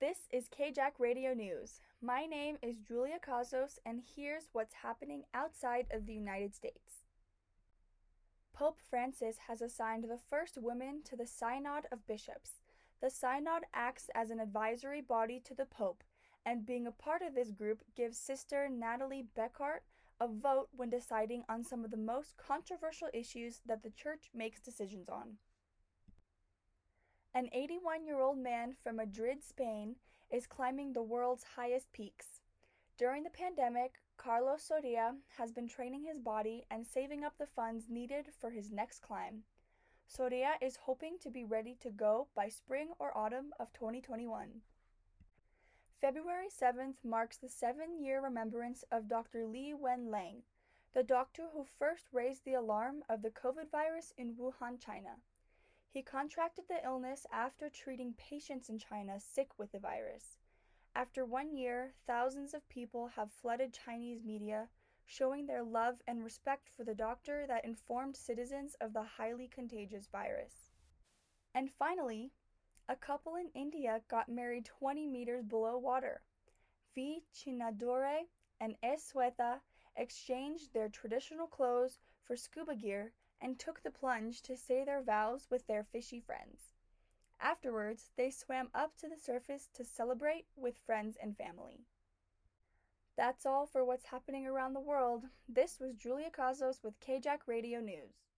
This is KJACK Radio News. My name is Julia Kazos, and here's what's happening outside of the United States. Pope Francis has assigned the first woman to the Synod of Bishops. The Synod acts as an advisory body to the Pope, and being a part of this group gives Sister Nathalie Becquart a vote when deciding on some of the most controversial issues that the Church makes decisions on. An 81 year old man from Madrid, Spain, is climbing the world's highest peaks. During the pandemic, Carlos Soria has been training his body and saving up the funds needed for his next climb. Soria is hoping to be ready to go by spring or autumn of 2021. February 7th marks the seven year remembrance of Dr. Li Wenliang, the doctor who first raised the alarm of the COVID virus in Wuhan, China. He contracted the illness after treating patients in China sick with the virus. After one year, thousands of people have flooded Chinese media, showing their love and respect for the doctor that informed citizens of the highly contagious virus. And finally, a couple in India got married 20 meters below water. V. Chinnadurai and S. Exchanged their traditional clothes for scuba gear and took the plunge to say their vows with their fishy friends. Afterwards, they swam up to the surface to celebrate with friends and family. That's all for what's happening around the world. This was Julia Kazos with KJACK Radio News.